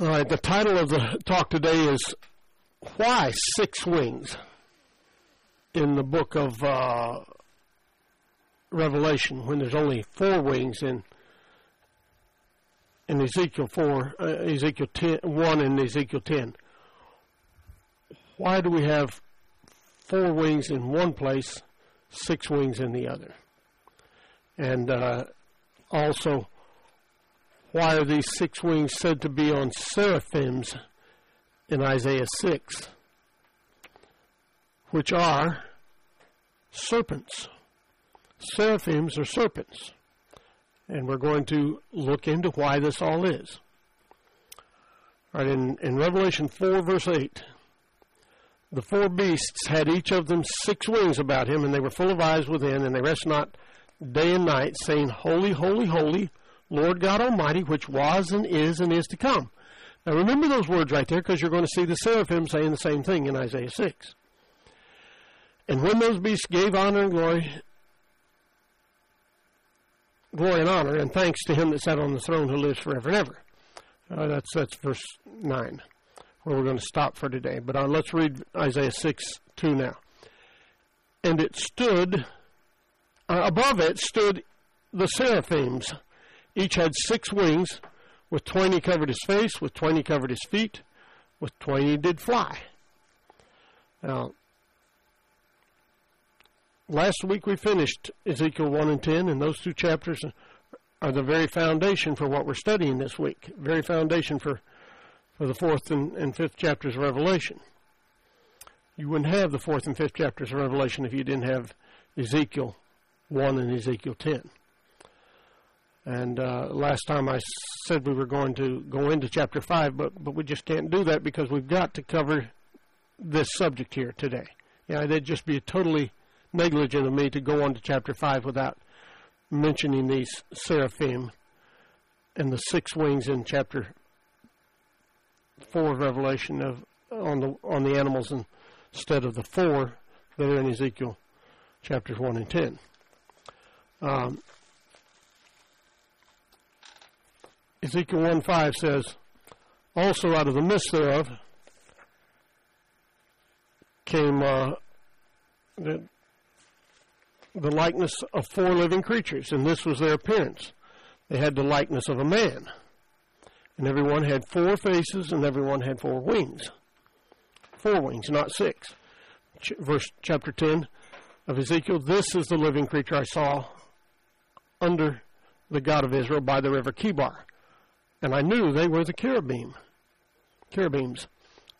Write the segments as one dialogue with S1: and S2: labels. S1: All right, the title of the talk today is Why Six Wings in the book of uh, Revelation when there's only four wings in, in Ezekiel 4, uh, Ezekiel 10, 1 and Ezekiel 10. Why do we have four wings in one place, six wings in the other? And uh, also, why are these six wings said to be on seraphims in Isaiah 6, which are serpents? Seraphims are serpents. And we're going to look into why this all is. All right, in, in Revelation 4, verse 8, the four beasts had each of them six wings about him, and they were full of eyes within, and they rest not day and night, saying, Holy, holy, holy Lord God Almighty, which was and is and is to come. Now remember those words right there because you're going to see the seraphim saying the same thing in Isaiah 6. And when those beasts gave honor and glory, glory and honor and thanks to him that sat on the throne who lives forever and ever. Uh, that's, that's verse 9 where we're going to stop for today. But uh, let's read Isaiah 6 2 now. And it stood, uh, above it stood the seraphims each had six wings. With twenty covered his face, with twenty covered his feet, with twenty did fly. Now, last week we finished Ezekiel 1 and 10, and those two chapters are the very foundation for what we're studying this week, very foundation for, for the fourth and, and fifth chapters of Revelation. You wouldn't have the fourth and fifth chapters of Revelation if you didn't have Ezekiel 1 and Ezekiel 10. And uh, last time I said we were going to go into chapter 5, but, but we just can't do that because we've got to cover this subject here today. Yeah, it'd just be totally negligent of me to go on to chapter 5 without mentioning these seraphim and the six wings in chapter 4 of Revelation of, on, the, on the animals instead of the four that are in Ezekiel chapters 1 and 10. Um, Ezekiel 1 5 says, Also out of the midst thereof came uh, the, the likeness of four living creatures, and this was their appearance. They had the likeness of a man, and everyone had four faces, and everyone had four wings. Four wings, not six. Ch- verse chapter 10 of Ezekiel This is the living creature I saw under the God of Israel by the river Chebar and I knew they were the cherubim, cherubims,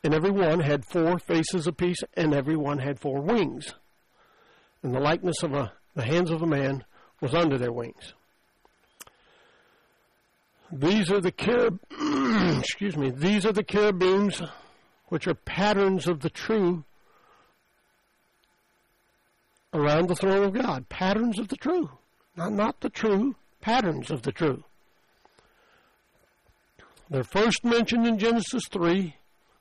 S1: and every one had four faces apiece, and every one had four wings, and the likeness of a, the hands of a man was under their wings. These are the cherub, excuse me, these are the cherubims, which are patterns of the true around the throne of God, patterns of the true, not not the true, patterns of the true. They're first mentioned in Genesis 3,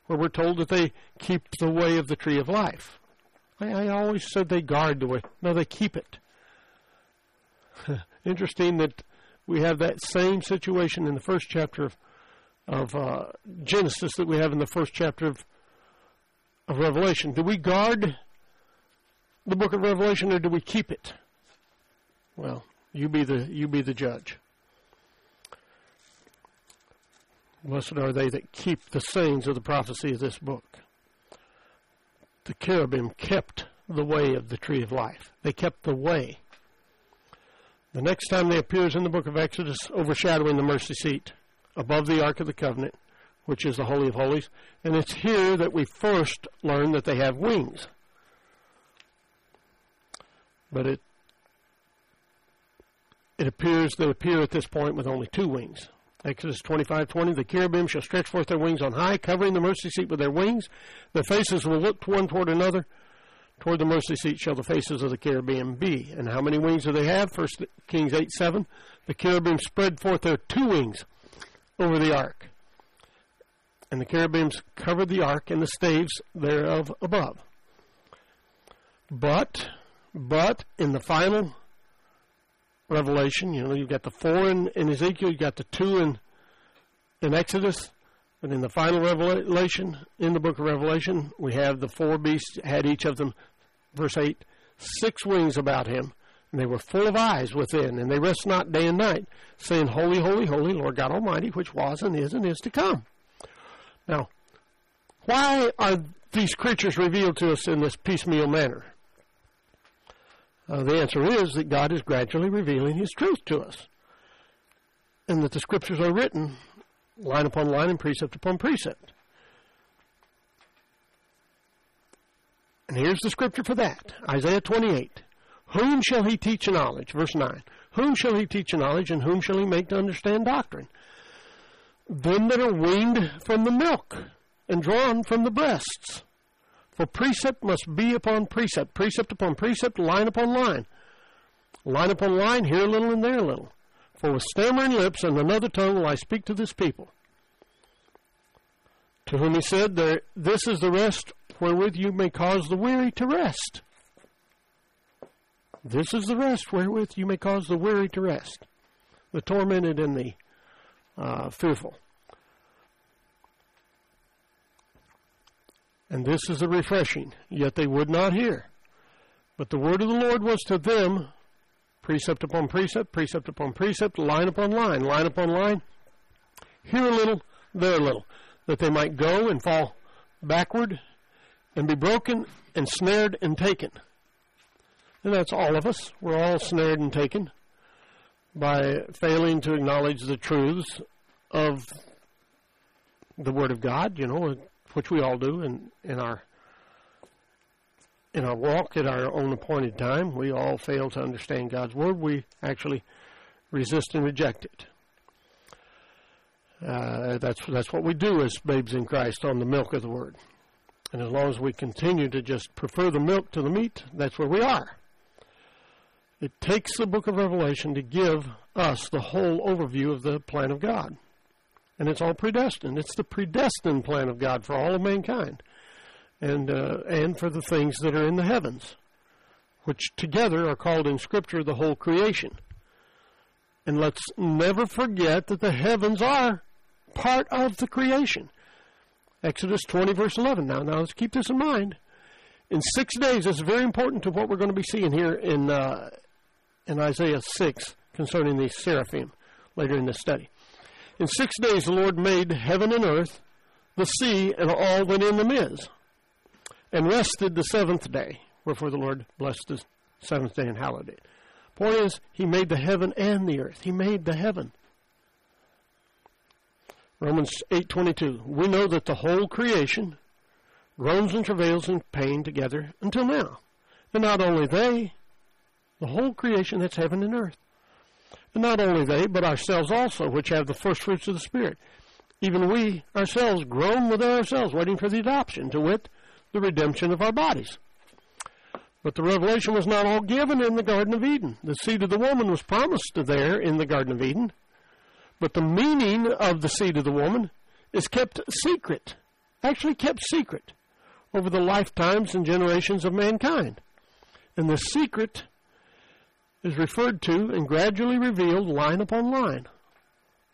S1: where we're told that they keep the way of the tree of life. I, I always said they guard the way. No, they keep it. Interesting that we have that same situation in the first chapter of, of uh, Genesis that we have in the first chapter of, of Revelation. Do we guard the book of Revelation or do we keep it? Well, you be the you be the judge. Blessed are they that keep the sayings of the prophecy of this book. The cherubim kept the way of the tree of life, they kept the way. The next time they appears in the book of Exodus, overshadowing the mercy seat above the Ark of the Covenant, which is the Holy of Holies, and it's here that we first learn that they have wings. But it it appears they appear at this point with only two wings. Exodus 25:20. The cherubim shall stretch forth their wings on high, covering the mercy seat with their wings. Their faces will look one toward another. Toward the mercy seat shall the faces of the cherubim be. And how many wings do they have? First Kings 8:7. The cherubim spread forth their two wings over the ark. And the cherubims covered the ark and the staves thereof above. But, but in the final Revelation. You know, you've got the four in, in Ezekiel, you've got the two in in Exodus, and in the final revelation, in the book of Revelation, we have the four beasts had each of them, verse eight, six wings about him, and they were full of eyes within, and they rest not day and night, saying, Holy, holy, holy, Lord God Almighty, which was and is and is to come. Now, why are these creatures revealed to us in this piecemeal manner? Uh, the answer is that God is gradually revealing His truth to us, and that the Scriptures are written line upon line and precept upon precept. And here's the scripture for that Isaiah 28. Whom shall he teach knowledge? Verse 9. Whom shall he teach knowledge, and whom shall he make to understand doctrine? Them that are weaned from the milk and drawn from the breasts. For precept must be upon precept, precept upon precept, line upon line. Line upon line, here a little and there a little. For with stammering lips and another tongue will I speak to this people. To whom he said, This is the rest wherewith you may cause the weary to rest. This is the rest wherewith you may cause the weary to rest, the tormented and the uh, fearful. And this is a refreshing, yet they would not hear. But the word of the Lord was to them precept upon precept, precept upon precept, line upon line, line upon line, here a little, there a little, that they might go and fall backward and be broken and snared and taken. And that's all of us. We're all snared and taken by failing to acknowledge the truths of the Word of God. You know, which we all do in, in our in our walk at our own appointed time, we all fail to understand God's word. We actually resist and reject it. Uh, that's that's what we do as babes in Christ on the milk of the word. And as long as we continue to just prefer the milk to the meat, that's where we are. It takes the book of Revelation to give us the whole overview of the plan of God and it's all predestined. It's the predestined plan of God for all of mankind, and uh, and for the things that are in the heavens, which together are called in Scripture the whole creation. And let's never forget that the heavens are part of the creation. Exodus 20, verse 11. Now, now let's keep this in mind. In six days, it's very important to what we're going to be seeing here in, uh, in Isaiah 6 concerning the seraphim later in this study. In six days the Lord made heaven and earth, the sea, and all that in them is, and rested the seventh day. Wherefore the Lord blessed the seventh day and hallowed it. Point is, He made the heaven and the earth. He made the heaven. Romans 8:22. We know that the whole creation groans and travails in pain together until now. And not only they, the whole creation that's heaven and earth. And not only they, but ourselves also, which have the first fruits of the Spirit. Even we ourselves groan within ourselves, waiting for the adoption, to wit, the redemption of our bodies. But the revelation was not all given in the Garden of Eden. The seed of the woman was promised there in the Garden of Eden, but the meaning of the seed of the woman is kept secret, actually kept secret, over the lifetimes and generations of mankind. And the secret is referred to and gradually revealed line upon line,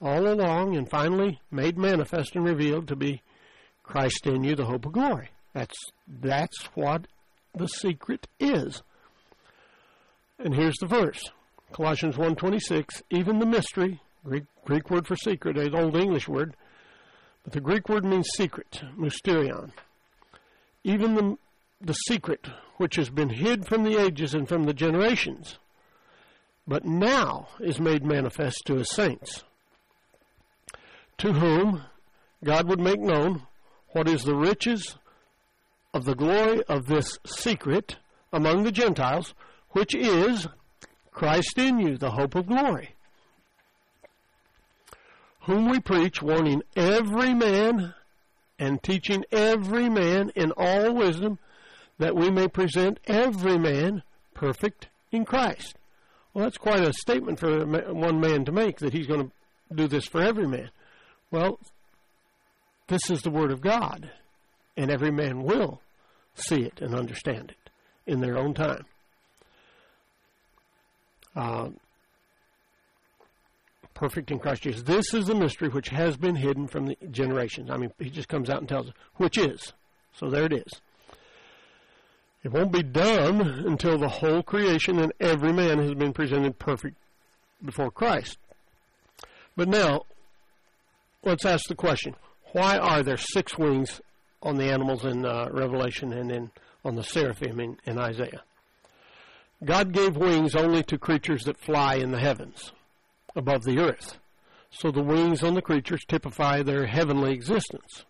S1: all along and finally made manifest and revealed to be Christ in you, the hope of glory. That's, that's what the secret is. And here's the verse. Colossians 1:26, even the mystery, Greek, Greek word for secret, an old English word, but the Greek word means secret, mysterion. Even the, the secret which has been hid from the ages and from the generations, but now is made manifest to his saints, to whom God would make known what is the riches of the glory of this secret among the Gentiles, which is Christ in you, the hope of glory, whom we preach, warning every man and teaching every man in all wisdom, that we may present every man perfect in Christ. Well, that's quite a statement for one man to make that he's going to do this for every man. Well, this is the Word of God, and every man will see it and understand it in their own time. Uh, perfect in Christ Jesus. This is the mystery which has been hidden from the generations. I mean, he just comes out and tells us, which is. So there it is. It won't be done until the whole creation and every man has been presented perfect before Christ. But now, let's ask the question why are there six wings on the animals in uh, Revelation and in, on the seraphim in, in Isaiah? God gave wings only to creatures that fly in the heavens, above the earth. So the wings on the creatures typify their heavenly existence.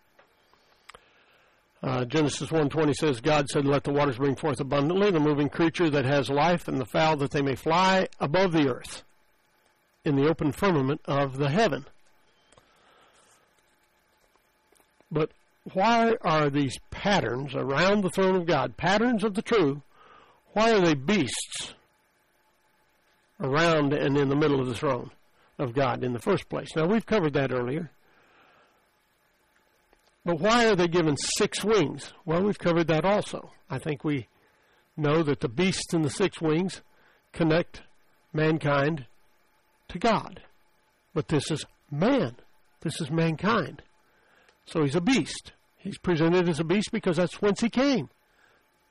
S1: Uh, Genesis 1:20 says, "God said, Let the waters bring forth abundantly the moving creature that has life, and the fowl that they may fly above the earth, in the open firmament of the heaven." But why are these patterns around the throne of God, patterns of the true, why are they beasts around and in the middle of the throne of God in the first place? Now, we've covered that earlier. But why are they given six wings? Well, we've covered that also. I think we know that the beasts and the six wings connect mankind to God. But this is man. This is mankind. So he's a beast. He's presented as a beast because that's whence he came.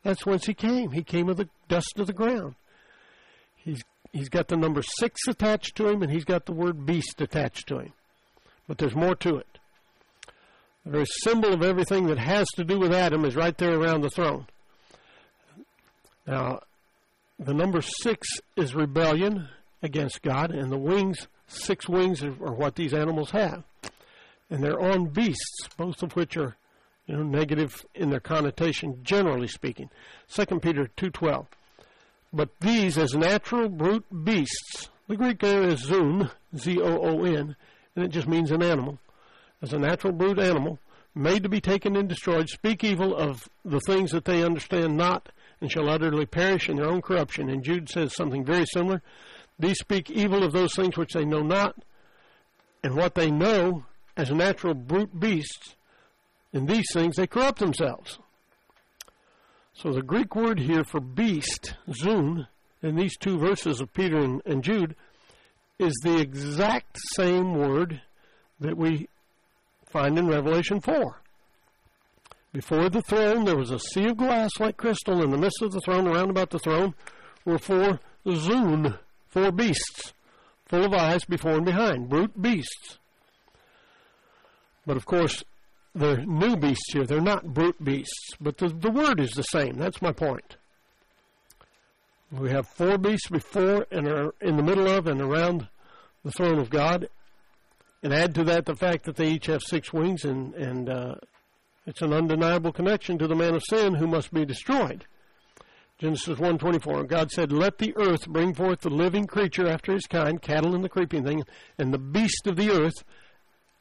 S1: That's whence he came. He came of the dust of the ground. He's he's got the number six attached to him, and he's got the word beast attached to him. But there's more to it. The very symbol of everything that has to do with Adam is right there around the throne. Now, the number six is rebellion against God, and the wings, six wings, are what these animals have. And they're on beasts, both of which are you know, negative in their connotation, generally speaking. 2 Peter 2.12. But these, as natural brute beasts, the Greek there is zoon, Z-O-O-N, and it just means an animal as a natural brute animal, made to be taken and destroyed, speak evil of the things that they understand not, and shall utterly perish in their own corruption. And Jude says something very similar. These speak evil of those things which they know not, and what they know as natural brute beasts, in these things they corrupt themselves. So the Greek word here for beast, zoon, in these two verses of Peter and, and Jude, is the exact same word that we find in Revelation 4. Before the throne, there was a sea of glass like crystal. In the midst of the throne, around about the throne, were four zoon, four beasts, full of eyes before and behind, brute beasts. But of course, they're new beasts here. They're not brute beasts, but the, the word is the same. That's my point. We have four beasts before and are in the middle of and around the throne of God, and add to that the fact that they each have six wings, and, and uh, it's an undeniable connection to the man of sin who must be destroyed. Genesis 1.24, God said, Let the earth bring forth the living creature after his kind, cattle and the creeping thing, and the beast of the earth,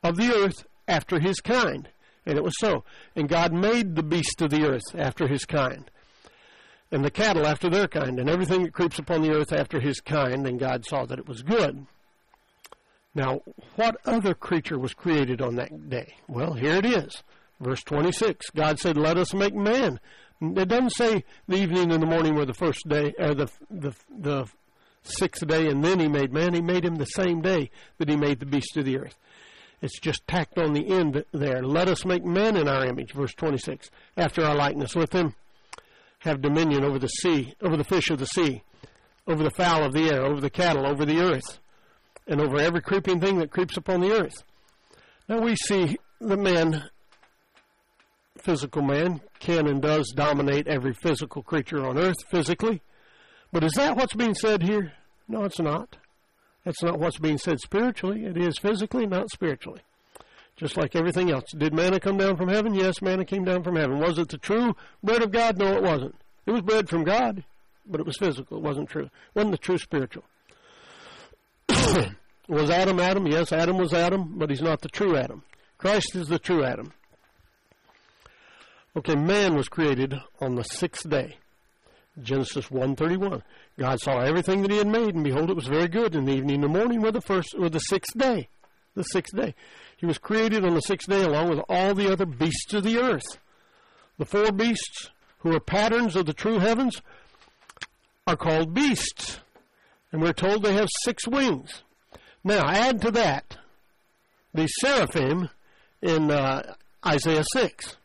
S1: of the earth after his kind. And it was so. And God made the beast of the earth after his kind, and the cattle after their kind, and everything that creeps upon the earth after his kind. And God saw that it was good. Now, what other creature was created on that day? Well, here it is. Verse 26. God said, Let us make man. It doesn't say the evening and the morning were the first day, or uh, the, the, the sixth day, and then he made man. He made him the same day that he made the beast of the earth. It's just tacked on the end there. Let us make man in our image, verse 26, after our likeness. Let them have dominion over the sea, over the fish of the sea, over the fowl of the air, over the cattle, over the earth, and over every creeping thing that creeps upon the earth. Now we see the man, physical man, can and does dominate every physical creature on earth physically. But is that what's being said here? No, it's not. That's not what's being said spiritually. It is physically, not spiritually. Just like everything else. Did manna come down from heaven? Yes, manna came down from heaven. Was it the true bread of God? No, it wasn't. It was bread from God, but it was physical. It wasn't true. It wasn't the true spiritual. Was Adam Adam? Yes, Adam was Adam, but he's not the true Adam. Christ is the true Adam. Okay, man was created on the sixth day. Genesis 1:31. God saw everything that he had made, and behold, it was very good. And the evening and the morning were the first, were the sixth day. The sixth day. He was created on the sixth day along with all the other beasts of the earth. The four beasts, who are patterns of the true heavens, are called beasts. And we're told they have six wings. Now, add to that the seraphim in uh, Isaiah 6.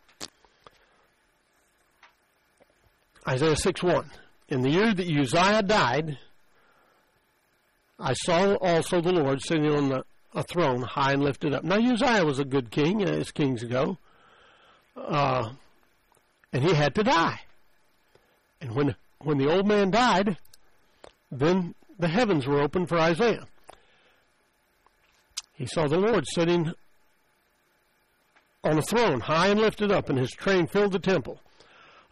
S1: Isaiah 6 1. In the year that Uzziah died, I saw also the Lord sitting on the, a throne high and lifted up. Now, Uzziah was a good king, uh, as kings go, uh, and he had to die. And when, when the old man died, then the heavens were opened for Isaiah. He saw the Lord sitting on a throne, high and lifted up, and his train filled the temple.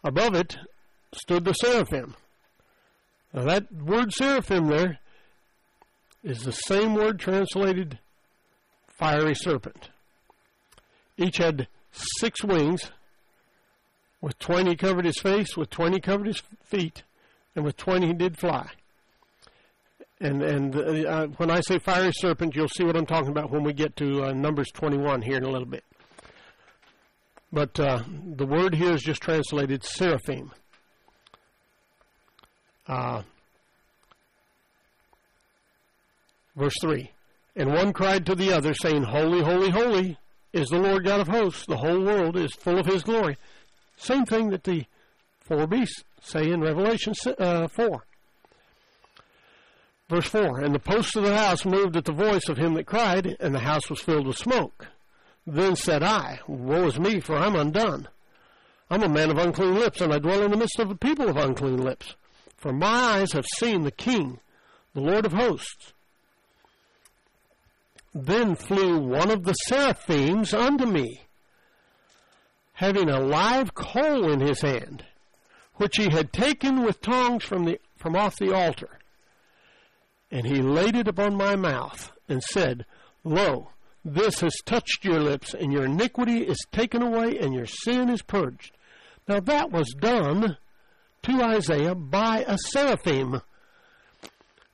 S1: Above it stood the seraphim. Now, that word seraphim there is the same word translated fiery serpent. Each had six wings, with 20 covered his face, with 20 covered his feet, and with 20 he did fly. And and uh, uh, when I say fiery serpent, you'll see what I'm talking about when we get to uh, Numbers 21 here in a little bit. But uh, the word here is just translated seraphim. Uh, verse 3 And one cried to the other, saying, Holy, holy, holy is the Lord God of hosts. The whole world is full of his glory. Same thing that the four beasts say in Revelation uh, 4. Verse 4 And the posts of the house moved at the voice of him that cried, and the house was filled with smoke. Then said I, Woe is me, for I'm undone. I'm a man of unclean lips, and I dwell in the midst of a people of unclean lips. For my eyes have seen the King, the Lord of hosts. Then flew one of the seraphims unto me, having a live coal in his hand, which he had taken with tongs from, the, from off the altar and he laid it upon my mouth and said, Lo, this has touched your lips, and your iniquity is taken away, and your sin is purged. Now that was done to Isaiah by a seraphim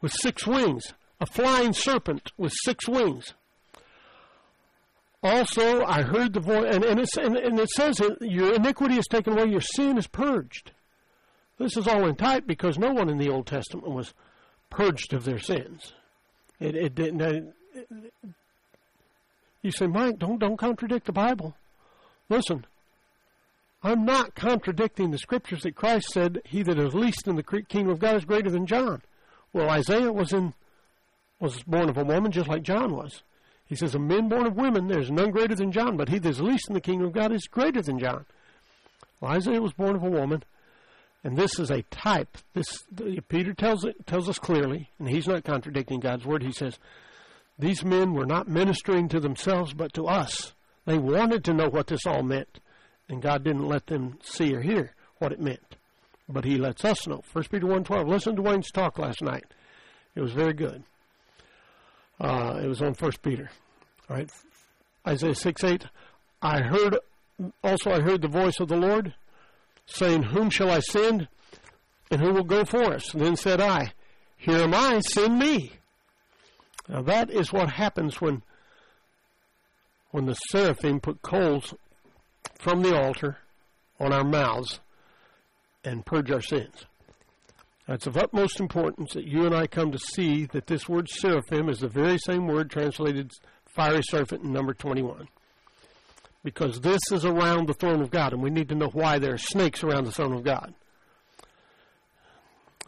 S1: with six wings, a flying serpent with six wings. Also, I heard the voice, and, and, and, and it says, Your iniquity is taken away, your sin is purged. This is all in type because no one in the Old Testament was purged of their sins. It, it didn't. It, it, you say, Mike, don't don't contradict the Bible. Listen, I'm not contradicting the scriptures that Christ said, "He that is least in the kingdom of God is greater than John." Well, Isaiah was in was born of a woman, just like John was. He says, "A man born of women, there is none greater than John, but he that is least in the kingdom of God is greater than John." Well, Isaiah was born of a woman. And this is a type. This Peter tells it tells us clearly, and he's not contradicting God's word. He says, "These men were not ministering to themselves, but to us. They wanted to know what this all meant, and God didn't let them see or hear what it meant, but He lets us know." First Peter one twelve. Listen to Wayne's talk last night; it was very good. Uh, it was on First Peter. All right, Isaiah six eight. I heard also. I heard the voice of the Lord saying, Whom shall I send? And who will go for us? And then said I, Here am I, send me. Now that is what happens when when the seraphim put coals from the altar on our mouths and purge our sins. Now, it's of utmost importance that you and I come to see that this word seraphim is the very same word translated fiery serpent in number 21 because this is around the throne of God, and we need to know why there are snakes around the throne of God.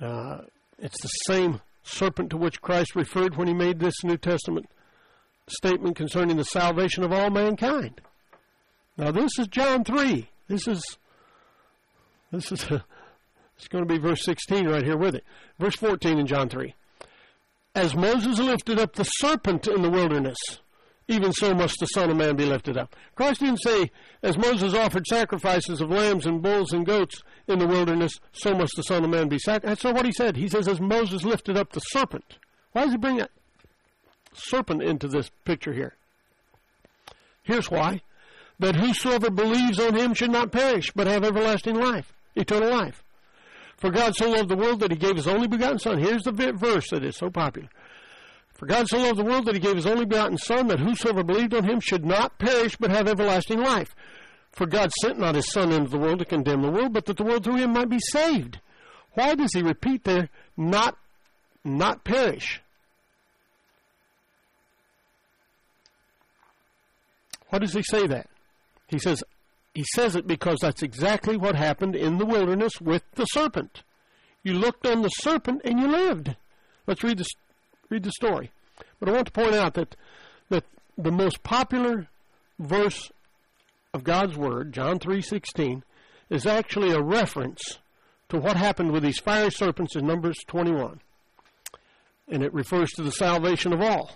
S1: Uh, it's the same serpent to which Christ referred when he made this New Testament statement concerning the salvation of all mankind. Now, this is John 3. This is, this is, a, it's going to be verse 16 right here with it. Verse 14 in John 3. As Moses lifted up the serpent in the wilderness, even so must the Son of Man be lifted up. Christ didn't say, as Moses offered sacrifices of lambs and bulls and goats in the wilderness, so must the Son of Man be sacrificed. So what he said. He says, as Moses lifted up the serpent. Why does he bring that serpent into this picture here? Here's why. That whosoever believes on him should not perish, but have everlasting life, eternal life. For God so loved the world that he gave his only begotten Son. Here's the verse that is so popular. For God so loved the world that he gave his only begotten Son, that whosoever believed on him should not perish, but have everlasting life. For God sent not his Son into the world to condemn the world, but that the world through him might be saved. Why does he repeat there, not, not perish? Why does he say that? He says, he says it because that's exactly what happened in the wilderness with the serpent. You looked on the serpent and you lived. Let's read the Read the story. But I want to point out that, that the most popular verse of God's Word, John 3.16, is actually a reference to what happened with these fiery serpents in Numbers 21. And it refers to the salvation of all.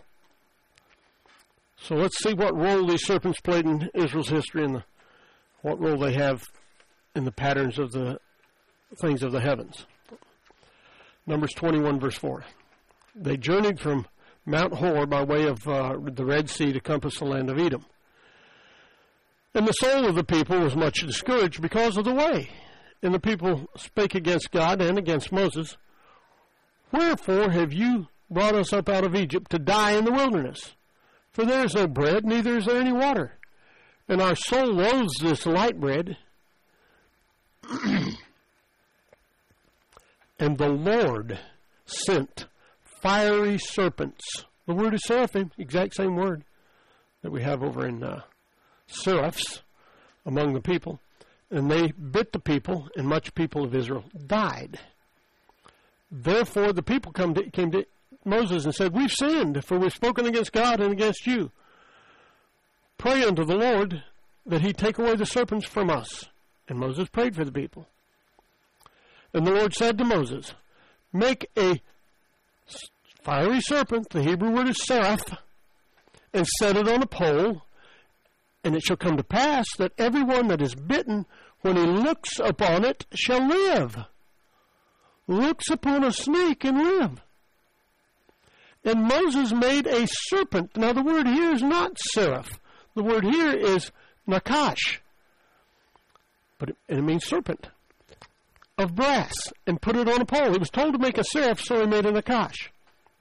S1: So let's see what role these serpents played in Israel's history and the, what role they have in the patterns of the things of the heavens. Numbers 21, verse 4 they journeyed from Mount Hor by way of uh, the Red Sea to compass the land of Edom. And the soul of the people was much discouraged because of the way. And the people spake against God and against Moses, Wherefore have you brought us up out of Egypt to die in the wilderness? For there is no bread, neither is there any water. And our soul loathes this light bread. and the Lord sent fiery serpents. The word is seraphim, exact same word that we have over in uh, seraphs among the people. And they bit the people, and much people of Israel died. Therefore, the people come to, came to Moses and said, We've sinned, for we've spoken against God and against you. Pray unto the Lord that he take away the serpents from us. And Moses prayed for the people. And the Lord said to Moses, Make a fiery serpent, the Hebrew word is seraph, and set it on a pole. And it shall come to pass that everyone that is bitten, when he looks upon it, shall live. Looks upon a snake and live. And Moses made a serpent. Now, the word here is not seraph, the word here is nakash, but it, it means serpent of brass and put it on a pole. He was told to make a seraph, so he made a nakash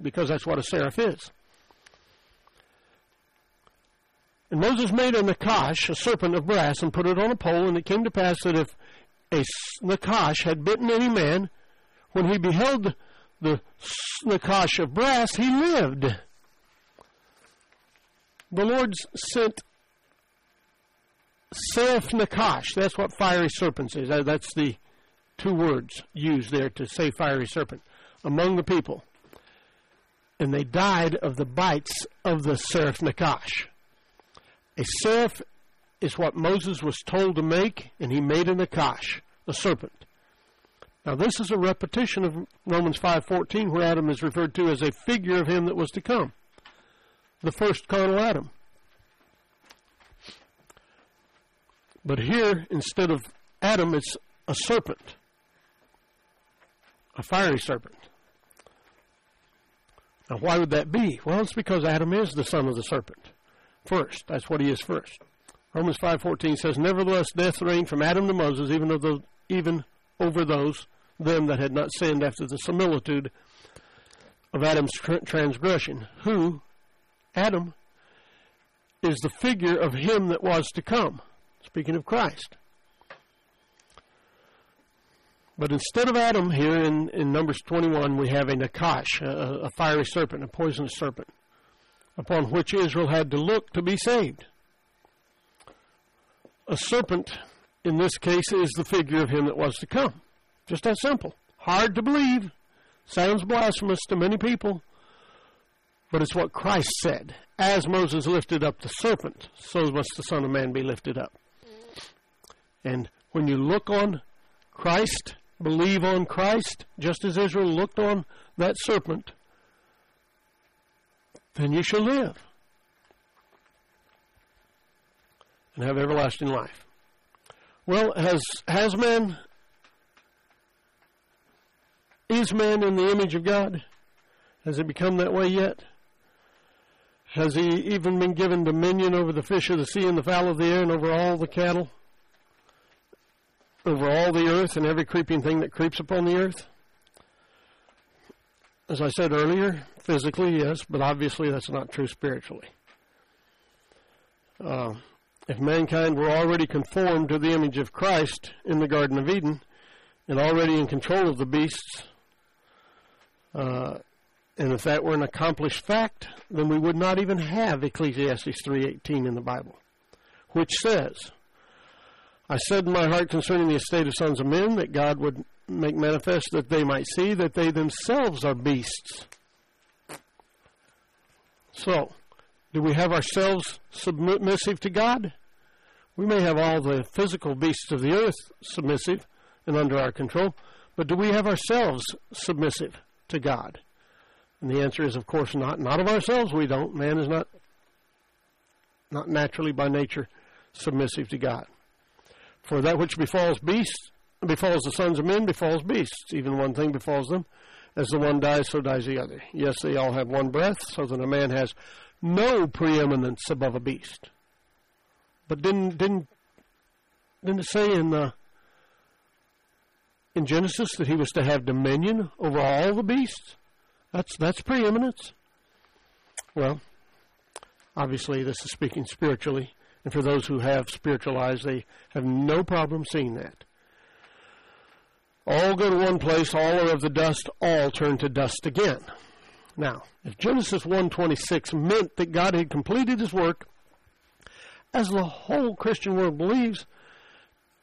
S1: because that's what a seraph is. And Moses made a nakash, a serpent of brass, and put it on a pole. And it came to pass that if a nakash had bitten any man, when he beheld the nakash of brass, he lived. The Lord sent seraph nakash. That's what fiery serpents is. That's the two words used there to say fiery serpent among the people and they died of the bites of the seraph Nakash. A seraph is what Moses was told to make, and he made a Nakash, a serpent. Now this is a repetition of Romans 5:14 where Adam is referred to as a figure of him that was to come. The first carnal Adam. But here instead of Adam it's a serpent. A fiery serpent. Now, why would that be? Well, it's because Adam is the son of the serpent. First, that's what he is first. Romans 5:14 says, "Nevertheless, death reigned from Adam to Moses, even of the, even over those them that had not sinned after the similitude of Adam's transgression, who Adam is the figure of him that was to come." Speaking of Christ, but instead of Adam, here in, in Numbers 21, we have a Nakash, a, a fiery serpent, a poisonous serpent, upon which Israel had to look to be saved. A serpent, in this case, is the figure of him that was to come. Just that simple. Hard to believe. Sounds blasphemous to many people. But it's what Christ said. As Moses lifted up the serpent, so must the Son of Man be lifted up. And when you look on Christ, believe on Christ, just as Israel looked on that serpent, then you shall live and have everlasting life. Well, has, has man, is man in the image of God? Has it become that way yet? Has he even been given dominion over the fish of the sea and the fowl of the air and over all the cattle? over all the earth and every creeping thing that creeps upon the earth? As I said earlier, physically, yes, but obviously that's not true spiritually. Uh, if mankind were already conformed to the image of Christ in the Garden of Eden and already in control of the beasts, uh, and if that were an accomplished fact, then we would not even have Ecclesiastes 3:18 in the Bible, which says, I said in my heart concerning the estate of sons of men that God would make manifest that they might see that they themselves are beasts. So, do we have ourselves submissive to God? We may have all the physical beasts of the earth submissive and under our control, but do we have ourselves submissive to God? And the answer is, of course, not. Not of ourselves, we don't. Man is not, not naturally by nature submissive to God. For that which befalls beasts, befalls the sons of men, befalls beasts. Even one thing befalls them. As the one dies, so dies the other. Yes, they all have one breath, so that a man has no preeminence above a beast. But didn't didn't didn't it say in the uh, in Genesis that he was to have dominion over all the beasts? That's that's preeminence. Well, obviously this is speaking spiritually. And for those who have spiritual eyes, they have no problem seeing that. All go to one place, all are of the dust, all turn to dust again. Now, if Genesis 1:26 meant that God had completed his work as the whole Christian world believes,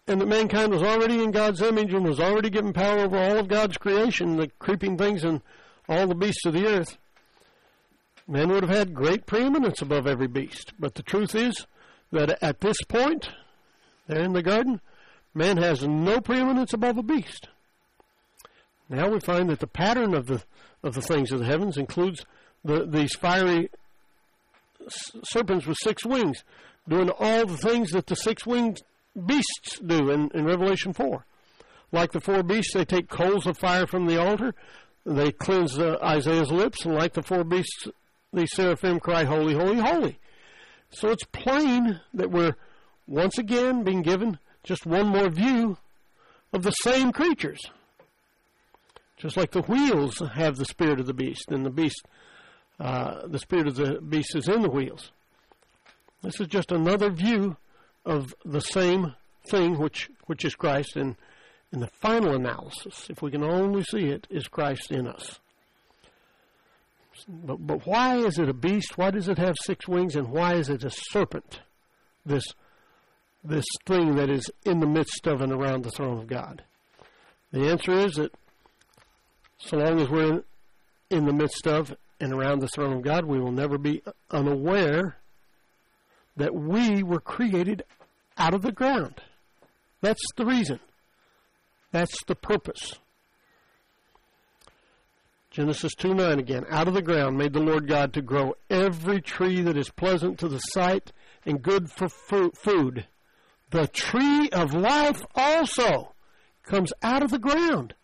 S1: and that mankind was already in God's image and was already given power over all of God's creation, the creeping things and all the beasts of the earth, man would have had great preeminence above every beast. But the truth is, that at this point, there in the garden, man has no preeminence above a beast. Now we find that the pattern of the of the things of the heavens includes the, these fiery serpents with six wings, doing all the things that the six winged beasts do in, in Revelation 4. Like the four beasts, they take coals of fire from the altar, they cleanse uh, Isaiah's lips, and like the four beasts, the seraphim cry, Holy, holy, holy. So it's plain that we're once again being given just one more view of the same creatures. Just like the wheels have the spirit of the beast, and the beast, uh, the spirit of the beast is in the wheels. This is just another view of the same thing, which which is Christ, and in the final analysis, if we can only see it, is Christ in us. But, but why is it a beast? Why does it have six wings? And why is it a serpent? This, this thing that is in the midst of and around the throne of God. The answer is that so long as we're in the midst of and around the throne of God, we will never be unaware that we were created out of the ground. That's the reason. That's the purpose. Genesis 2 9 again. Out of the ground made the Lord God to grow every tree that is pleasant to the sight and good for food. The tree of life also comes out of the ground,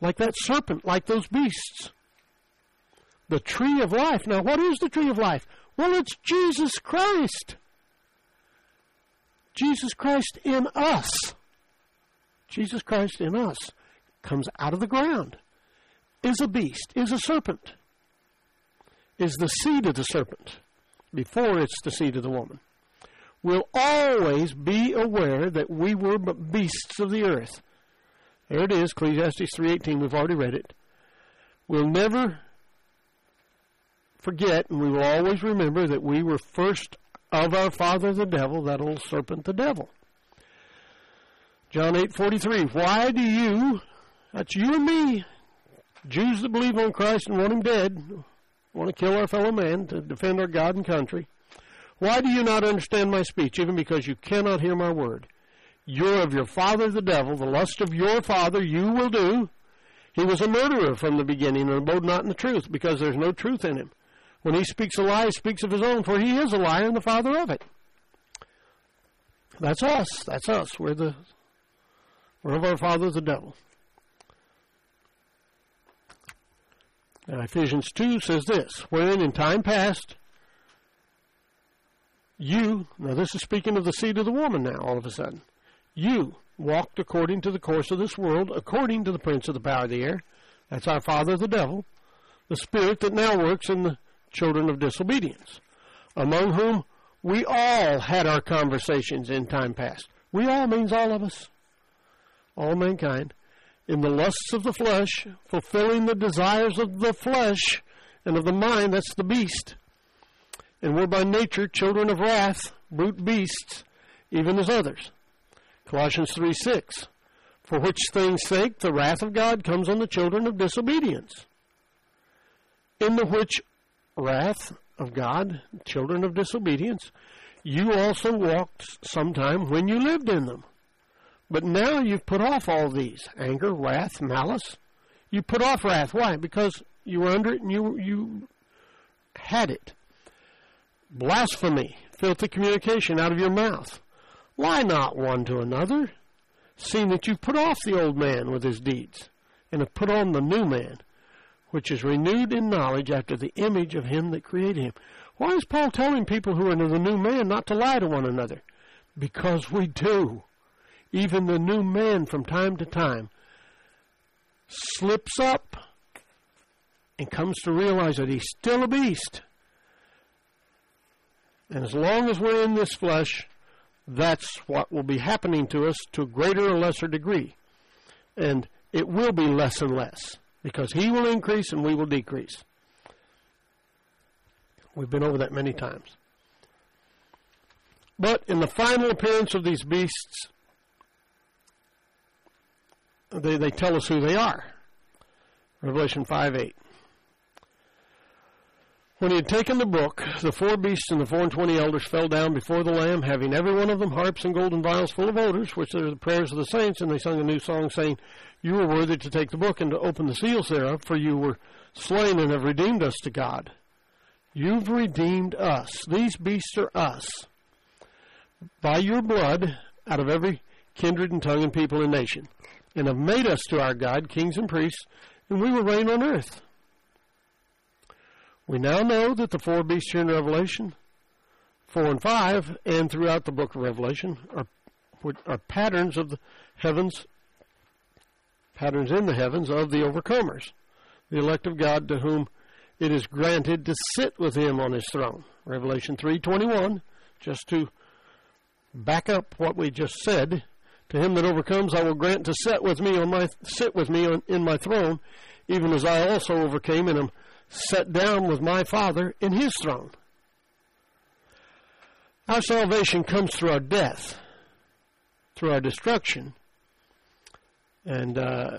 S1: like that serpent, like those beasts. The tree of life. Now, what is the tree of life? Well, it's Jesus Christ. Jesus Christ in us. Jesus Christ in us comes out of the ground is a beast, is a serpent, is the seed of the serpent before it's the seed of the woman. We'll always be aware that we were but beasts of the earth. There it is, Ecclesiastes 3.18, we've already read it. We'll never forget, and we will always remember that we were first of our father the devil, that old serpent the devil. John 8:43 Why do you that's you and me Jews that believe on Christ and want him dead, want to kill our fellow man to defend our God and country. Why do you not understand my speech, even because you cannot hear my word? You're of your father the devil, the lust of your father you will do. He was a murderer from the beginning and abode not in the truth, because there's no truth in him. When he speaks a lie, he speaks of his own, for he is a liar and the father of it. That's us. That's us. We're the we're of our father the devil. And Ephesians 2 says this Wherein in time past, you, now this is speaking of the seed of the woman now, all of a sudden, you walked according to the course of this world, according to the prince of the power of the air. That's our father, the devil, the spirit that now works in the children of disobedience, among whom we all had our conversations in time past. We all means all of us, all mankind in the lusts of the flesh, fulfilling the desires of the flesh and of the mind, that's the beast. And we're by nature children of wrath, brute beasts, even as others. Colossians 3 6. For which things' sake the wrath of God comes on the children of disobedience. In the which wrath of God, children of disobedience, you also walked sometime when you lived in them. But now you've put off all these anger, wrath, malice. You put off wrath. Why? Because you were under it and you, you had it. Blasphemy, filthy communication out of your mouth. Lie not one to another, seeing that you've put off the old man with his deeds, and have put on the new man, which is renewed in knowledge after the image of him that created him. Why is Paul telling people who are under the new man not to lie to one another? Because we do. Even the new man from time to time slips up and comes to realize that he's still a beast. And as long as we're in this flesh, that's what will be happening to us to a greater or lesser degree. And it will be less and less because he will increase and we will decrease. We've been over that many times. But in the final appearance of these beasts, they, they tell us who they are. Revelation 5 8. When he had taken the book, the four beasts and the four and twenty elders fell down before the Lamb, having every one of them harps and golden vials full of odors, which are the prayers of the saints. And they sung a new song, saying, You were worthy to take the book and to open the seals thereof, for you were slain and have redeemed us to God. You've redeemed us. These beasts are us. By your blood, out of every kindred and tongue and people and nation and have made us to our God kings and priests, and we will reign on earth. We now know that the four beasts here in Revelation, 4 and 5, and throughout the book of Revelation, are, are patterns of the heavens, patterns in the heavens of the overcomers, the elect of God to whom it is granted to sit with him on his throne. Revelation 3:21, just to back up what we just said, to him that overcomes, I will grant to sit with me on my sit with me on, in my throne, even as I also overcame and am set down with my Father in His throne. Our salvation comes through our death, through our destruction, and uh,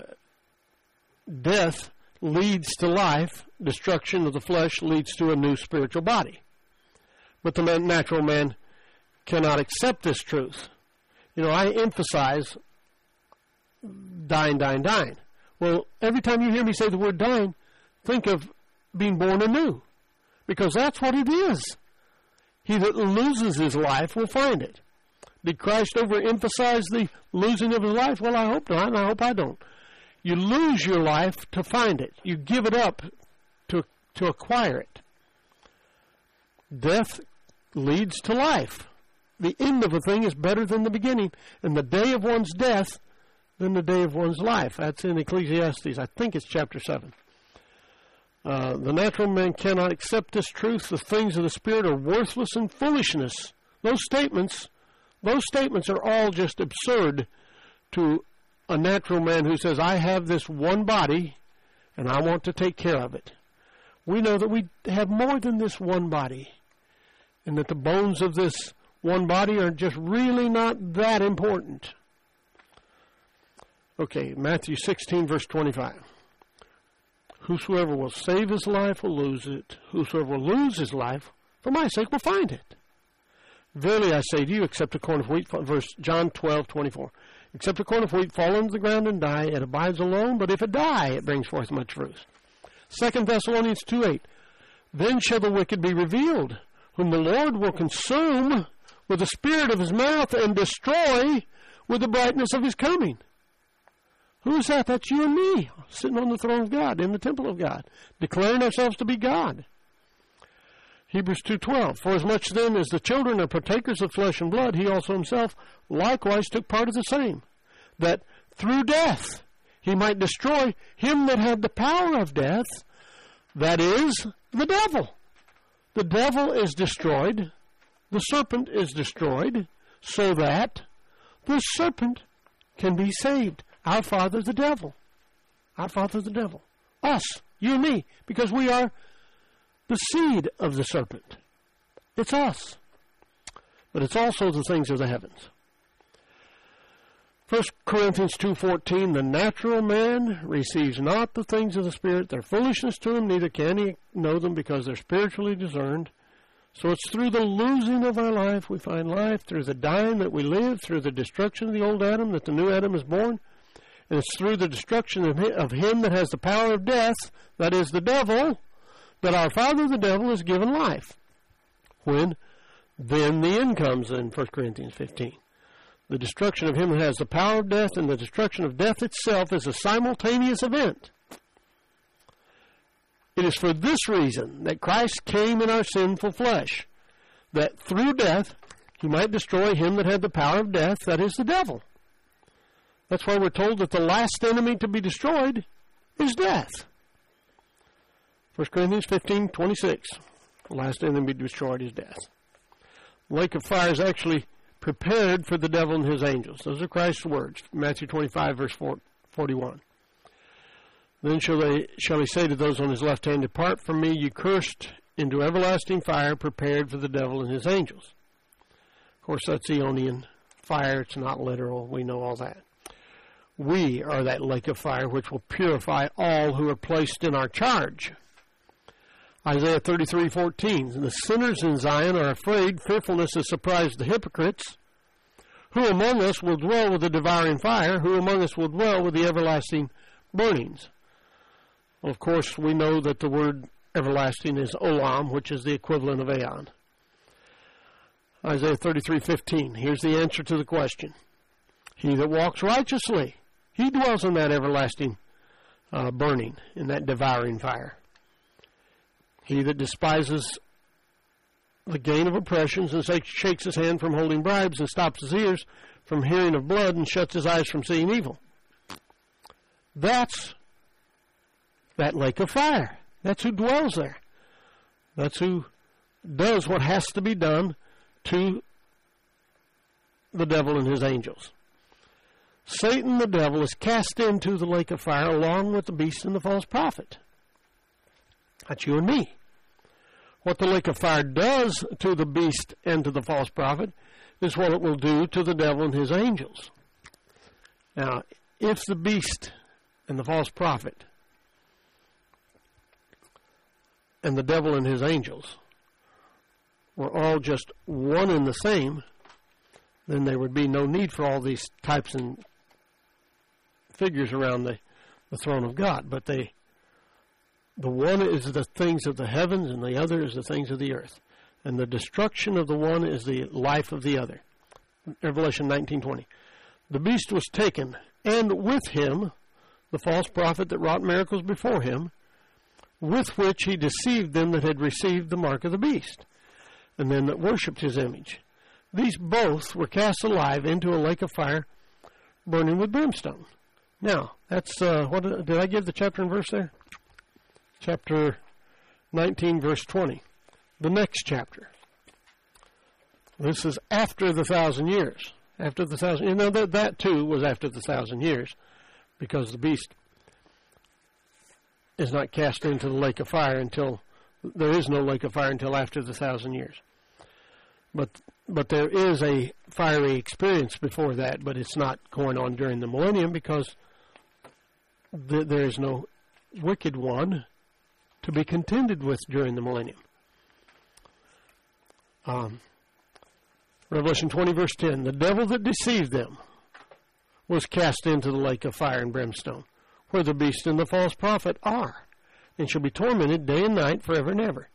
S1: death leads to life. Destruction of the flesh leads to a new spiritual body. But the natural man cannot accept this truth you know, I emphasize dying, dying, dying. Well, every time you hear me say the word dying, think of being born anew, because that's what it is. He that loses his life will find it. Did Christ overemphasize the losing of his life? Well, I hope not, and I hope I don't. You lose your life to find it. You give it up to, to acquire it. Death leads to life the end of a thing is better than the beginning, and the day of one's death than the day of one's life. That's in Ecclesiastes. I think it's chapter 7. Uh, the natural man cannot accept this truth. The things of the Spirit are worthless and foolishness. Those statements, those statements are all just absurd to a natural man who says, I have this one body and I want to take care of it. We know that we have more than this one body and that the bones of this one body are just really not that important. Okay, Matthew 16, verse 25. Whosoever will save his life will lose it. Whosoever will lose his life for my sake will find it. Verily I say to you, except a corn of wheat, verse John 12, 24. Except a corn of wheat fall into the ground and die, it abides alone, but if it die, it brings forth much fruit. 2 Thessalonians 2, 8. Then shall the wicked be revealed, whom the Lord will consume with the spirit of his mouth and destroy with the brightness of his coming. Who is that? That's you and me, sitting on the throne of God, in the temple of God, declaring ourselves to be God. Hebrews 2:12 For as much then as the children are partakers of flesh and blood he also himself likewise took part of the same that through death he might destroy him that had the power of death that is the devil the devil is destroyed the serpent is destroyed so that the serpent can be saved. Our father, the devil. Our father, the devil. Us, you and me, because we are the seed of the serpent. It's us. But it's also the things of the heavens. 1 Corinthians 2:14 The natural man receives not the things of the spirit; they're foolishness to him, neither can he know them because they're spiritually discerned. So it's through the losing of our life we find life, through the dying that we live, through the destruction of the old Adam that the new Adam is born. And it's through the destruction of him, that has the power of death, that is the devil, that our father the devil is given life. When then the end comes in 1 Corinthians 15. The destruction of him who has the power of death and the destruction of death itself is a simultaneous event. It is for this reason that Christ came in our sinful flesh, that through death he might destroy him that had the power of death, that is the devil. That's why we're told that the last enemy to be destroyed is death. 1 Corinthians 15 26. The last enemy destroyed is death. The lake of fire is actually prepared for the devil and his angels. Those are Christ's words, Matthew 25, verse 41. Then shall, they, shall he say to those on his left hand, Depart from me, you cursed, into everlasting fire prepared for the devil and his angels. Of course, that's Eonian fire. It's not literal. We know all that. We are that lake of fire which will purify all who are placed in our charge. Isaiah 33:14. The sinners in Zion are afraid, fearfulness has surprised the hypocrites. Who among us will dwell with the devouring fire? Who among us will dwell with the everlasting burnings? Of course, we know that the word everlasting is olam, which is the equivalent of aeon. Isaiah 33:15. Here's the answer to the question. He that walks righteously, he dwells in that everlasting uh, burning, in that devouring fire. He that despises the gain of oppressions and shakes his hand from holding bribes and stops his ears from hearing of blood and shuts his eyes from seeing evil. That's that lake of fire. That's who dwells there. That's who does what has to be done to the devil and his angels. Satan, the devil, is cast into the lake of fire along with the beast and the false prophet. That's you and me. What the lake of fire does to the beast and to the false prophet is what it will do to the devil and his angels. Now, if the beast and the false prophet and the devil and his angels were all just one and the same, then there would be no need for all these types and figures around the, the throne of God. But they, the one is the things of the heavens, and the other is the things of the earth. And the destruction of the one is the life of the other. Revelation 19:20. The beast was taken, and with him the false prophet that wrought miracles before him, with which he deceived them that had received the mark of the beast, and them that worshipped his image. These both were cast alive into a lake of fire, burning with brimstone. Now, that's uh, what did I give the chapter and verse there? Chapter 19, verse 20. The next chapter. This is after the thousand years. After the thousand, you know that that too was after the thousand years, because the beast is not cast into the lake of fire until there is no lake of fire until after the thousand years. But but there is a fiery experience before that, but it's not going on during the millennium because th- there is no wicked one to be contended with during the millennium. Um, Revelation 20, verse 10 The devil that deceived them was cast into the lake of fire and brimstone where the beast and the false prophet are, and shall be tormented day and night forever and ever.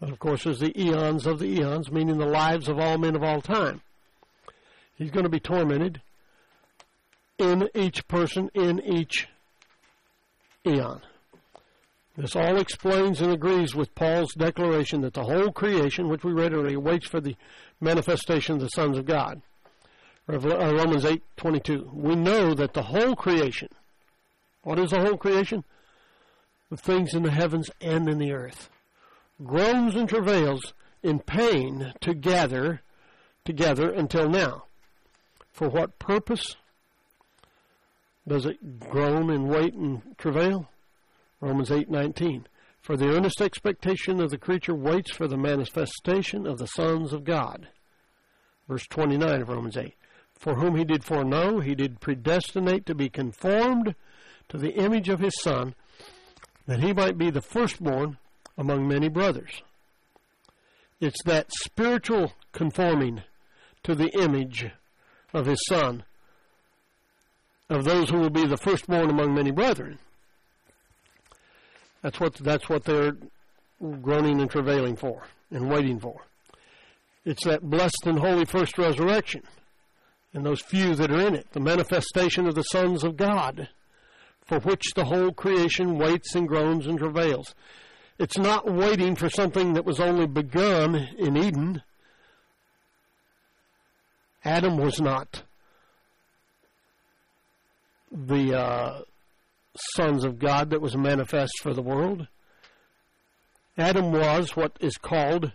S1: That, of course, is the eons of the eons, meaning the lives of all men of all time. He's going to be tormented in each person, in each eon. This all explains and agrees with Paul's declaration that the whole creation, which we read earlier, waits for the manifestation of the sons of God. Uh, Romans 8:22. We know that the whole creation what is the whole creation? The things in the heavens and in the earth. Groans and travails in pain together, together until now. For what purpose does it groan and wait and travail? Romans 8:19. For the earnest expectation of the creature waits for the manifestation of the sons of God. Verse 29 of Romans 8. For whom he did foreknow, he did predestinate to be conformed to the image of his son, that he might be the firstborn among many brothers. It's that spiritual conforming to the image of his son, of those who will be the firstborn among many brethren. That's what, that's what they're groaning and travailing for and waiting for. It's that blessed and holy first resurrection and those few that are in it, the manifestation of the sons of God for which the whole creation waits and groans and travails. It's not waiting for something that was only begun in Eden. Adam was not the uh, sons of God that was manifest for the world. Adam was what is called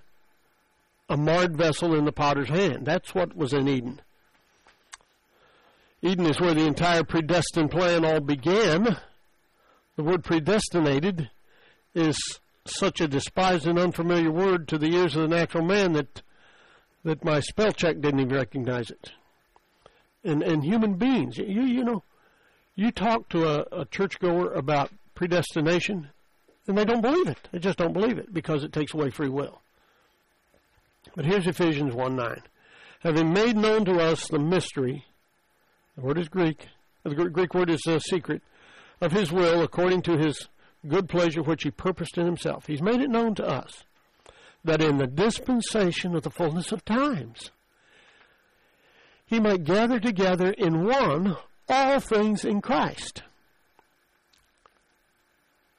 S1: a marred vessel in the potter's hand. That's what was in Eden. Eden is where the entire predestined plan all began. The word predestinated is such a despised and unfamiliar word to the ears of the natural man that that my spell check didn't even recognize it. And and human beings, you you know, you talk to a, a churchgoer about predestination, and they don't believe it. They just don't believe it because it takes away free will. But here's Ephesians one nine, having made known to us the mystery the word is Greek. The Greek word is a secret. Of his will, according to his good pleasure which he purposed in himself. He's made it known to us that in the dispensation of the fullness of times, he might gather together in one all things in Christ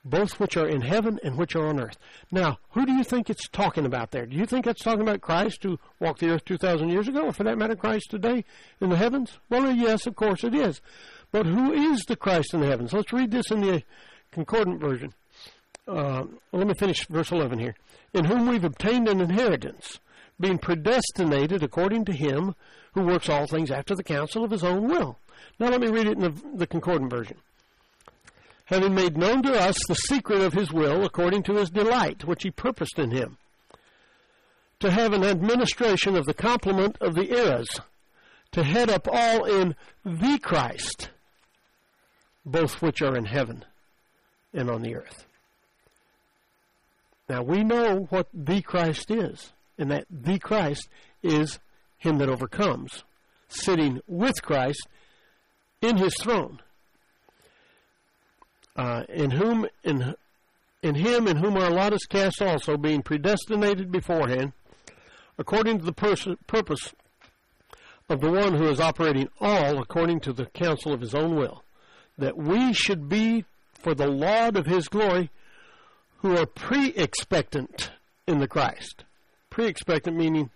S1: both which are in heaven and which are on earth. Now, who do you think it's talking about there? Do you think that's talking about Christ who walked the earth 2,000 years ago, or for that matter, Christ today in the heavens? Well, yes, of course it is. But who is the Christ in the heavens? Let's read this in the Concordant version. Uh, let me finish verse 11 here. In whom we've obtained an inheritance, being predestinated according to him who works all things after the counsel of his own will. Now, let me read it in the, the Concordant version having made known to us the secret of his will according to his delight, which he purposed in him, to have an administration of the complement of the eras, to head up all in the Christ, both which are in heaven and on the earth. Now we know what the Christ is, and that the Christ is him that overcomes, sitting with Christ in his throne. Uh, in whom in in him in whom our lot is cast also, being predestinated beforehand, according to the pers- purpose of the one who is operating all according to the counsel of his own will, that we should be for the laud of his glory, who are pre expectant in the Christ. Pre expectant meaning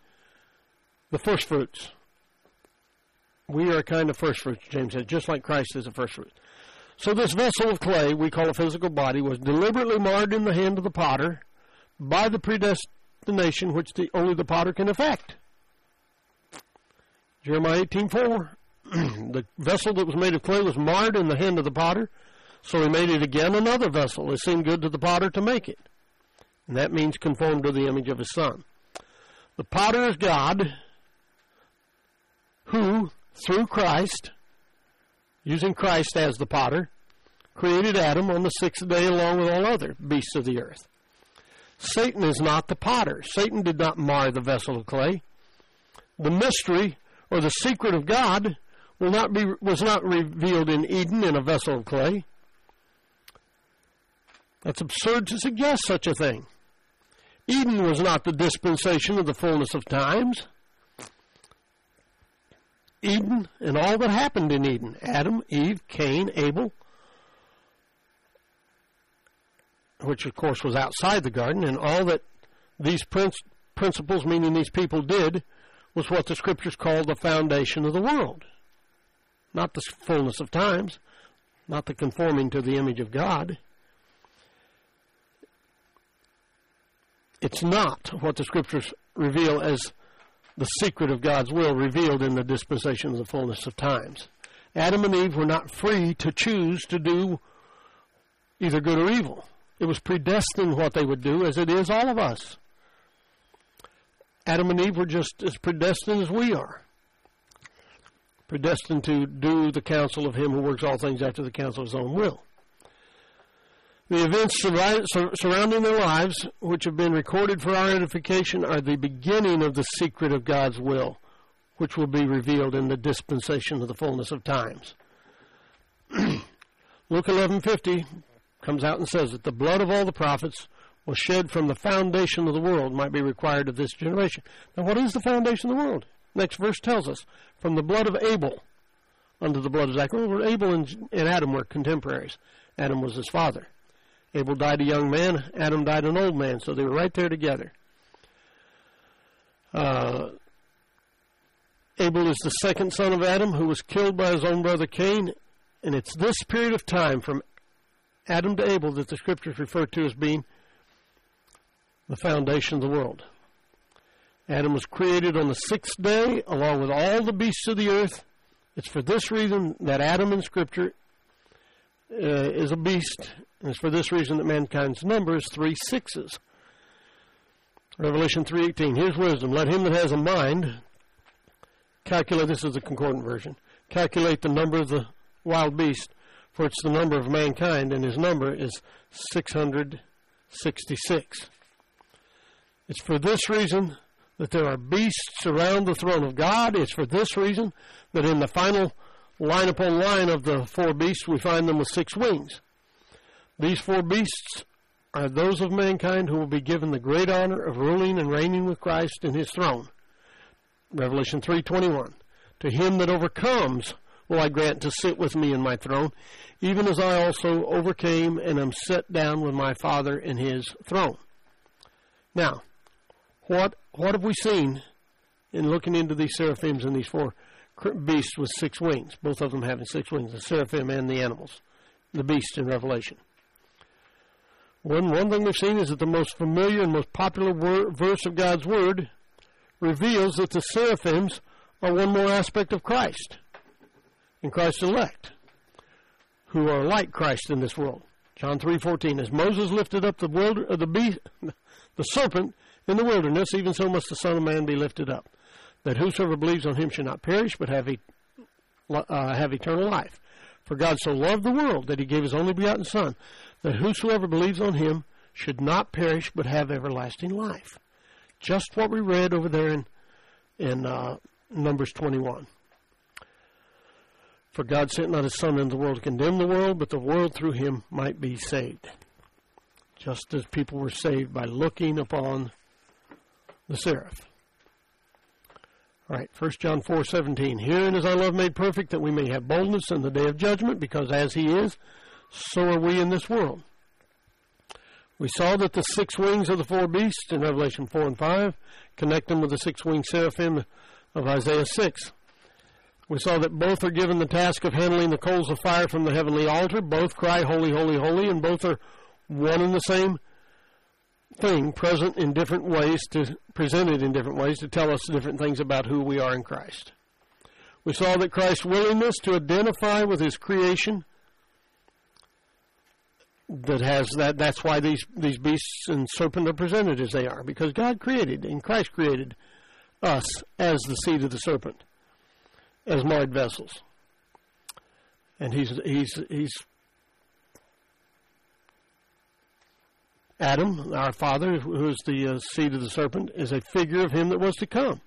S1: the first fruits. We are a kind of first fruits, James said, just like Christ is a first fruit. So this vessel of clay, we call a physical body, was deliberately marred in the hand of the potter by the predestination which the, only the potter can effect. Jeremiah 18:4. the vessel that was made of clay was marred in the hand of the potter, so he made it again another vessel. It seemed good to the potter to make it. And that means conformed to the image of his son. The potter is God, who, through Christ, using Christ as the potter, created Adam on the sixth day along with all other beasts of the earth. Satan is not the potter. Satan did not mar the vessel of clay. The mystery or the secret of God will not be, was not revealed in Eden in a vessel of clay. That's absurd to suggest such a thing. Eden was not the dispensation of the fullness of times. Eden and all that happened in Eden Adam, Eve, Cain, Abel, which of course was outside the garden, and all that these princ- principles, meaning these people, did was what the scriptures call the foundation of the world. Not the fullness of times, not the conforming to the image of God. It's not what the scriptures reveal as the secret of God's will revealed in the dispensation of the fullness of times. Adam and Eve were not free to choose to do either good or evil. It was predestined what they would do, as it is all of us. Adam and Eve were just as predestined as we are. Predestined to do the counsel of him who works all things after the counsel of his own will. The events surrounding their lives, which have been recorded for our edification, are the beginning of the secret of God's will, which will be revealed in the dispensation of the fullness of times. Luke 11:50 comes out and says that the blood of all the prophets was shed from the foundation of the world might be required of this generation. Now, what is the foundation of the world? Next verse tells us from the blood of Abel unto the blood of Zachariah. Abel and Adam were contemporaries. Adam was his father. Abel died a young man, Adam died an old man, so they were right there together. Uh, Abel is the second son of Adam who was killed by his own brother Cain, and it's this period of time from Adam to Abel that the scriptures refer to as being the foundation of the world. Adam was created on the sixth day along with all the beasts of the earth. It's for this reason that Adam in scripture uh, is a beast it's for this reason that mankind's number is three sixes. Revelation 3.18, here's wisdom. Let him that has a mind calculate, this is the concordant version, calculate the number of the wild beast, for it's the number of mankind, and his number is 666. It's for this reason that there are beasts around the throne of God. It's for this reason that in the final line upon line of the four beasts, we find them with six wings. These four beasts are those of mankind who will be given the great honor of ruling and reigning with Christ in his throne. Revelation 3:21. To him that overcomes will I grant to sit with me in my throne, even as I also overcame and am set down with my Father in his throne. Now, what what have we seen in looking into these seraphims and these four beasts with six wings, both of them having six wings, the seraphim and the animals, the beast in Revelation? One, one thing we've seen is that the most familiar and most popular wor- verse of God's Word reveals that the seraphims are one more aspect of Christ and Christ's elect, who are like Christ in this world. John 3:14 As Moses lifted up the world, uh, the beast, the serpent in the wilderness, even so must the Son of Man be lifted up, that whosoever believes on him should not perish but have, e- uh, have eternal life. For God so loved the world that he gave his only begotten Son, that whosoever believes on him should not perish but have everlasting life. Just what we read over there in, in uh, Numbers 21. For God sent not his Son into the world to condemn the world, but the world through him might be saved. Just as people were saved by looking upon the seraph. All right, 1 John 4 17. Herein is our love made perfect, that we may have boldness in the day of judgment, because as he is, so are we in this world. We saw that the six wings of the four beasts in Revelation 4 and 5 connect them with the six winged seraphim of Isaiah 6. We saw that both are given the task of handling the coals of fire from the heavenly altar. Both cry, Holy, Holy, Holy, and both are one and the same thing, present in different ways, to, presented in different ways to tell us different things about who we are in Christ. We saw that Christ's willingness to identify with his creation that has that. That's why these these beasts and serpent are presented as they are, because God created and Christ created us as the seed of the serpent, as marred vessels, and he's he's he's Adam, our father, who is the uh, seed of the serpent, is a figure of him that was to come.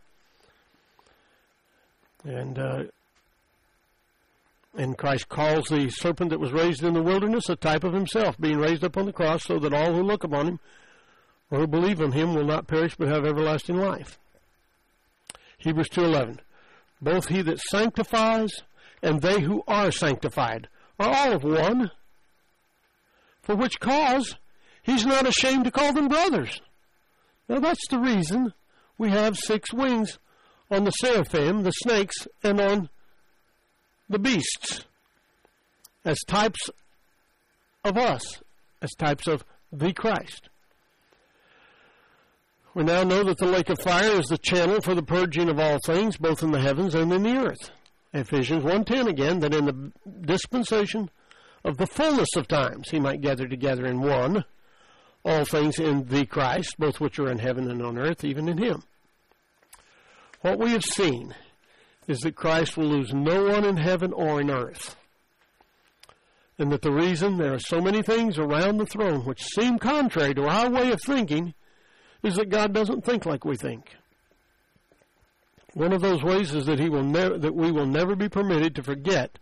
S1: And uh, and Christ calls the serpent that was raised in the wilderness a type of himself, being raised up on the cross, so that all who look upon him or who believe in him will not perish but have everlasting life. Hebrews 2:11 Both he that sanctifies and they who are sanctified are all of one for which cause he's not ashamed to call them brothers. Now that's the reason we have six wings on the seraphim, the snakes, and on the beasts as types of us, as types of the Christ. We now know that the lake of fire is the channel for the purging of all things, both in the heavens and in the earth. Ephesians 1.10 again, that in the dispensation of the fullness of times he might gather together in one all things in the Christ, both which are in heaven and on earth, even in him. What we have seen is that Christ will lose no one in heaven or in earth. And that the reason there are so many things around the throne which seem contrary to our way of thinking is that God doesn't think like we think. One of those ways is that he will that we will never be permitted to forget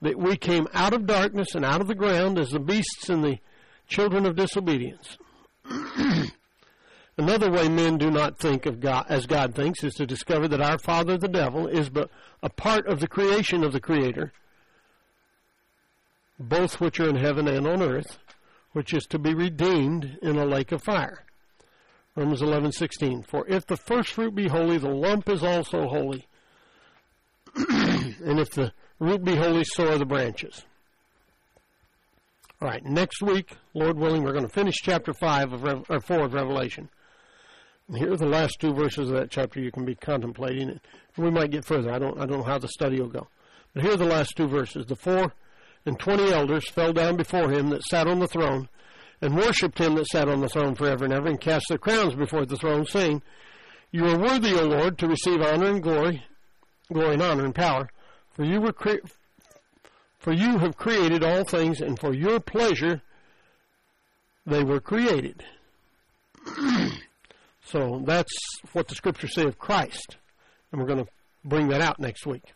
S1: that we came out of darkness and out of the ground as the beasts and the children of disobedience. Another way men do not think of God as God thinks is to discover that our father, the devil, is but a part of the creation of the Creator, both which are in heaven and on earth, which is to be redeemed in a lake of fire. Romans 11:16. For if the first fruit be holy, the lump is also holy, and if the root be holy, so are the branches. All right, next week, Lord willing, we're going to finish chapter five of Re- or four of Revelation here are the last two verses of that chapter you can be contemplating. It. We might get further. I don't, I don't know how the study will go. But here are the last two verses. The four and twenty elders fell down before him that sat on the throne, and worshipped him that sat on the throne forever and ever, and cast their crowns before the throne, saying, You are worthy, O Lord, to receive honor and glory, glory and honor and power, for you were cre- for you have created all things, and for your pleasure they were created. So that's what the scriptures say of Christ. And we're going to bring that out next week.